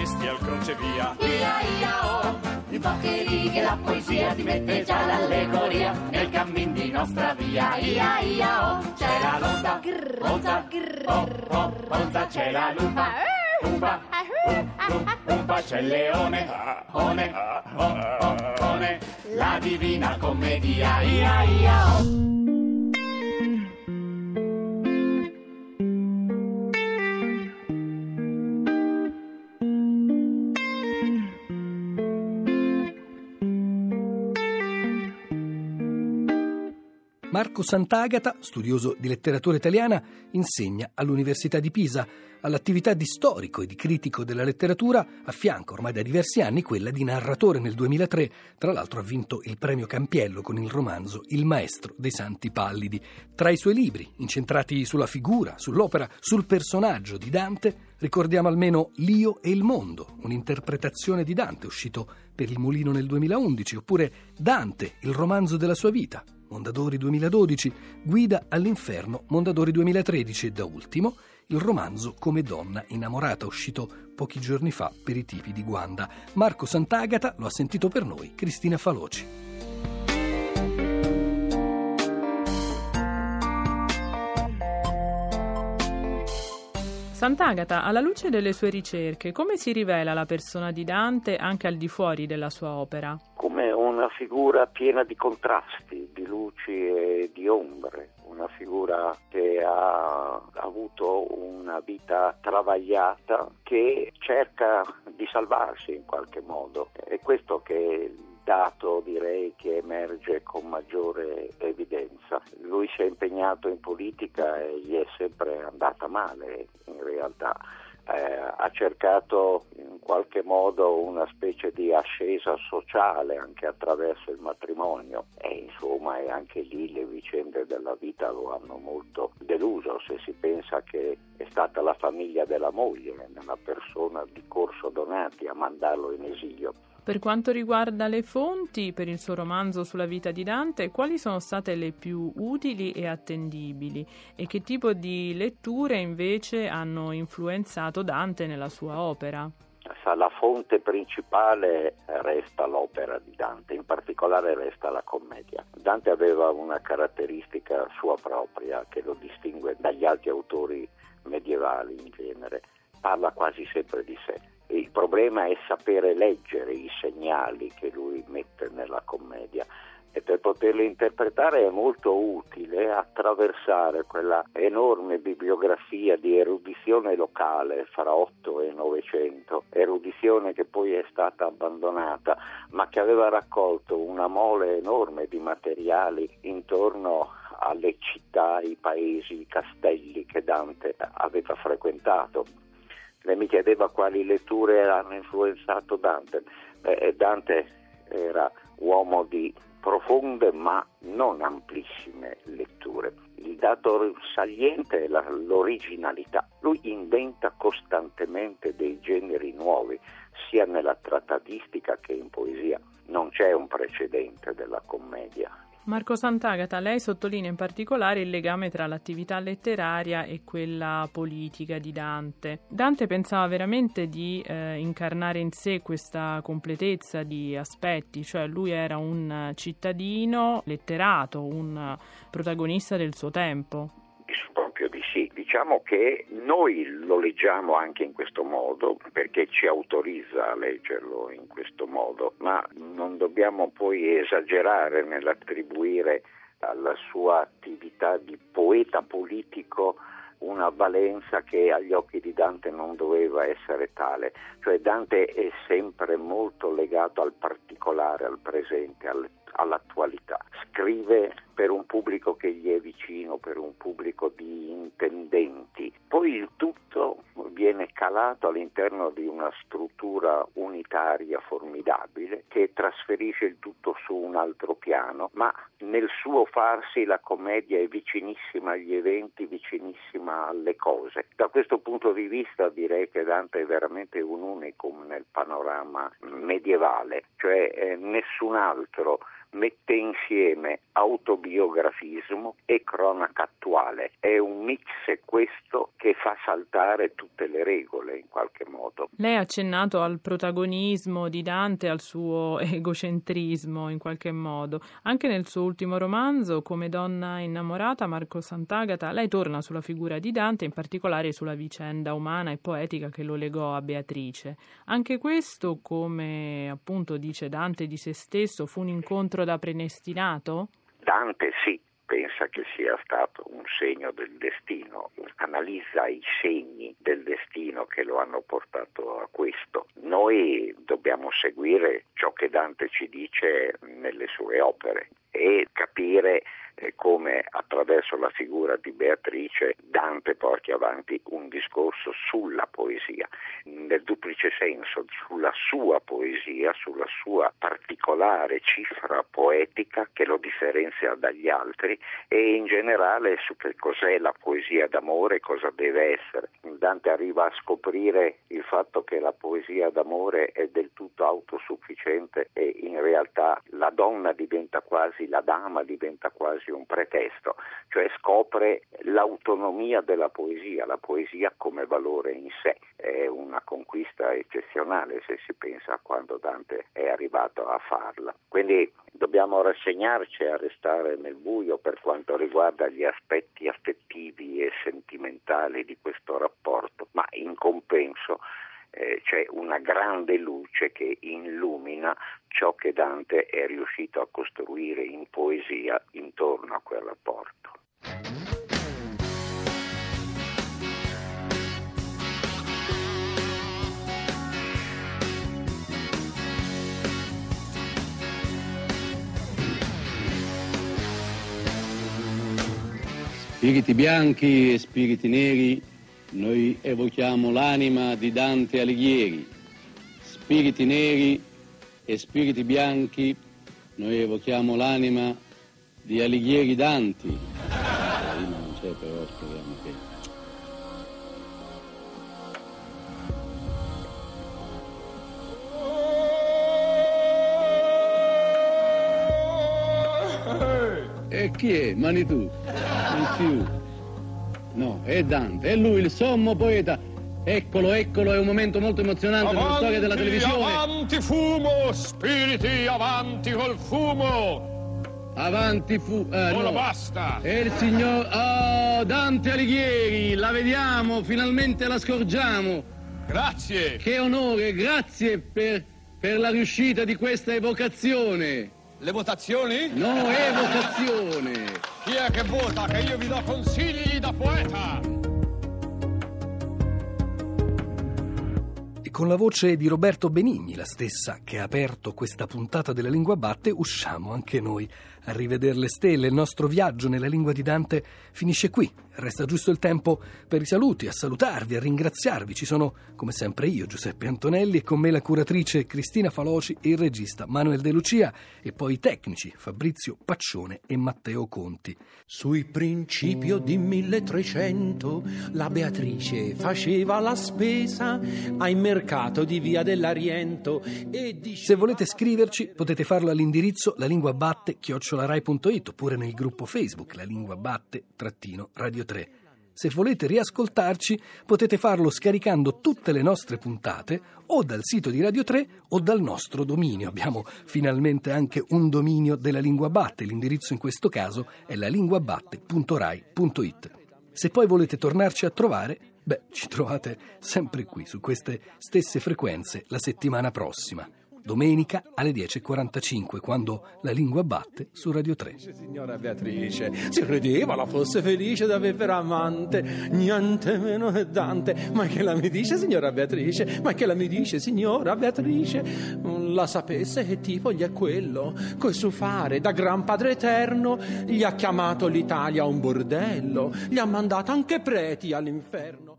bestia al crocevia. Ia ia oh, in poche righe la poesia ti mette già l'allegoria nel cammin di nostra via. Ia ia oh, c'è la lonza, lonza, oh oh, lonza c'è la lupa. Umba, umba, umba, c'è il leone, one, oh, oh, one, la divina commedia, ia ia oh. Marco Sant'Agata, studioso di letteratura italiana, insegna all'Università di Pisa. All'attività di storico e di critico della letteratura affianca ormai da diversi anni quella di narratore nel 2003. Tra l'altro ha vinto il premio Campiello con il romanzo Il maestro dei santi pallidi. Tra i suoi libri, incentrati sulla figura, sull'opera, sul personaggio di Dante, ricordiamo almeno L'Io e il mondo, un'interpretazione di Dante uscito per il Mulino nel 2011, oppure Dante, il romanzo della sua vita, Mondadori 2012, Guida all'inferno, Mondadori 2013 e da ultimo il romanzo Come donna innamorata, uscito pochi giorni fa per i tipi di Guanda. Marco Sant'Agata lo ha sentito per noi, Cristina Faloci. Sant'Agata, alla luce delle sue ricerche, come si rivela la persona di Dante anche al di fuori della sua opera? Come una figura piena di contrasti, di luci e di ombre, una figura che ha avuto una vita travagliata che cerca di salvarsi in qualche modo. È questo che dato direi che emerge con maggiore evidenza. Lui si è impegnato in politica e gli è sempre andata male in realtà. Eh, ha cercato in qualche modo una specie di ascesa sociale anche attraverso il matrimonio e insomma e anche lì le vicende della vita lo hanno molto deluso. Se si pensa che è stata la famiglia della moglie nella persona di Corso Donati a mandarlo in esilio per quanto riguarda le fonti per il suo romanzo sulla vita di Dante, quali sono state le più utili e attendibili e che tipo di letture invece hanno influenzato Dante nella sua opera? La fonte principale resta l'opera di Dante, in particolare resta la commedia. Dante aveva una caratteristica sua propria che lo distingue dagli altri autori medievali in genere, parla quasi sempre di sé il problema è sapere leggere i segnali che lui mette nella commedia e per poterli interpretare è molto utile attraversare quella enorme bibliografia di erudizione locale fra 8 e 900, erudizione che poi è stata abbandonata, ma che aveva raccolto una mole enorme di materiali intorno alle città, i paesi, i castelli che Dante aveva frequentato lei mi chiedeva quali letture hanno influenzato Dante. Beh, Dante era uomo di profonde ma non amplissime letture. Il dato saliente è la, l'originalità. Lui inventa costantemente dei generi nuovi, sia nella trattatistica che in poesia. Non c'è un precedente della commedia. Marco Sant'Agata, lei sottolinea in particolare il legame tra l'attività letteraria e quella politica di Dante. Dante pensava veramente di eh, incarnare in sé questa completezza di aspetti, cioè lui era un cittadino letterato, un protagonista del suo tempo diciamo che noi lo leggiamo anche in questo modo perché ci autorizza a leggerlo in questo modo, ma non dobbiamo poi esagerare nell'attribuire alla sua attività di poeta politico una valenza che agli occhi di Dante non doveva essere tale, cioè Dante è sempre molto legato al particolare, al presente, all'attualità. Scrive per un pubblico che gli è vicino, per un pubblico di intendenti. Poi il tutto viene calato all'interno di una struttura unitaria formidabile che trasferisce il tutto su un altro piano, ma nel suo farsi la commedia è vicinissima agli eventi, vicinissima alle cose. Da questo punto di vista direi che Dante è veramente un unicum nel panorama medievale, cioè eh, nessun altro mette insieme autobiografismo e cronaca attuale. È un mix questo che fa saltare tutte le regole in qualche modo. Lei ha accennato al protagonismo di Dante, al suo egocentrismo in qualche modo. Anche nel suo ultimo romanzo, Come donna innamorata, Marco Sant'Agata, lei torna sulla figura di Dante, in particolare sulla vicenda umana e poetica che lo legò a Beatrice. Anche questo, come appunto dice Dante di se stesso, fu un incontro da predestinato? Dante sì, pensa che sia stato un segno del destino, analizza i segni del destino che lo hanno portato a questo. Noi dobbiamo seguire ciò che Dante ci dice nelle sue opere e capire come attraverso la figura di Beatrice Dante porti avanti un discorso sulla poesia, nel duplice senso, sulla sua poesia, sulla sua particolare cifra poetica che lo differenzia dagli altri e in generale su che cos'è la poesia d'amore, cosa deve essere. Dante arriva a scoprire il fatto che la poesia d'amore è del tutto autosufficiente e in realtà la donna diventa quasi, la dama diventa quasi un pretesto, cioè scopre l'autonomia della poesia, la poesia come valore in sé. È una conquista eccezionale se si pensa a quando Dante è arrivato a farla. Quindi dobbiamo rassegnarci a restare nel buio per quanto riguarda gli aspetti affettivi e sentimentali di questo rapporto, ma in compenso eh, c'è una grande luce che illumina ciò che Dante è riuscito a costruire in poesia intorno a quel rapporto. Spiriti bianchi e spiriti neri noi evochiamo l'anima di Dante Alighieri, spiriti neri e spiriti bianchi, noi evochiamo l'anima di Alighieri Danti. La non c'è però, speriamo che... E chi è? Mani tu? Non. No, è Dante, è lui il sommo poeta. Eccolo, eccolo, è un momento molto emozionante avanti, nella storia della televisione. Avanti fumo, spiriti, avanti col fumo. Avanti fu... Eh, Ora no. basta. E il signor... Oh, Dante Alighieri, la vediamo, finalmente la scorgiamo. Grazie. Che onore, grazie per, per la riuscita di questa evocazione. Le votazioni? No, evocazione. Chi è che vota? Che io vi do consigli da poeta. Con la voce di Roberto Benigni, la stessa che ha aperto questa puntata della Lingua Batte, usciamo anche noi a rivedere le stelle. Il nostro viaggio nella lingua di Dante finisce qui. Resta giusto il tempo per i saluti, a salutarvi, a ringraziarvi. Ci sono, come sempre, io, Giuseppe Antonelli, e con me la curatrice Cristina Faloci e il regista Manuel De Lucia, e poi i tecnici Fabrizio Paccione e Matteo Conti. Sui principio di 1300 la Beatrice faceva la spesa ai mercato di Via dell'Ariento e diceva... Se volete scriverci potete farlo all'indirizzo lalinguabatte-rai.it oppure nel gruppo Facebook La Lingua Batte-Radio 3. Se volete riascoltarci potete farlo scaricando tutte le nostre puntate o dal sito di Radio 3 o dal nostro dominio. Abbiamo finalmente anche un dominio della Lingua Batte, l'indirizzo in questo caso è lalinguabatte.rai.it. Se poi volete tornarci a trovare, beh, ci trovate sempre qui su queste stesse frequenze la settimana prossima domenica alle 10.45, quando la lingua batte su Radio 3. Signora Beatrice, si credeva la fosse felice d'aver per amante, niente meno che Dante. Ma che la mi dice, signora Beatrice? Ma che la mi dice, signora Beatrice? La sapesse che tipo gli è quello? Coi suo fare da gran padre eterno gli ha chiamato l'Italia un bordello, gli ha mandato anche preti all'inferno.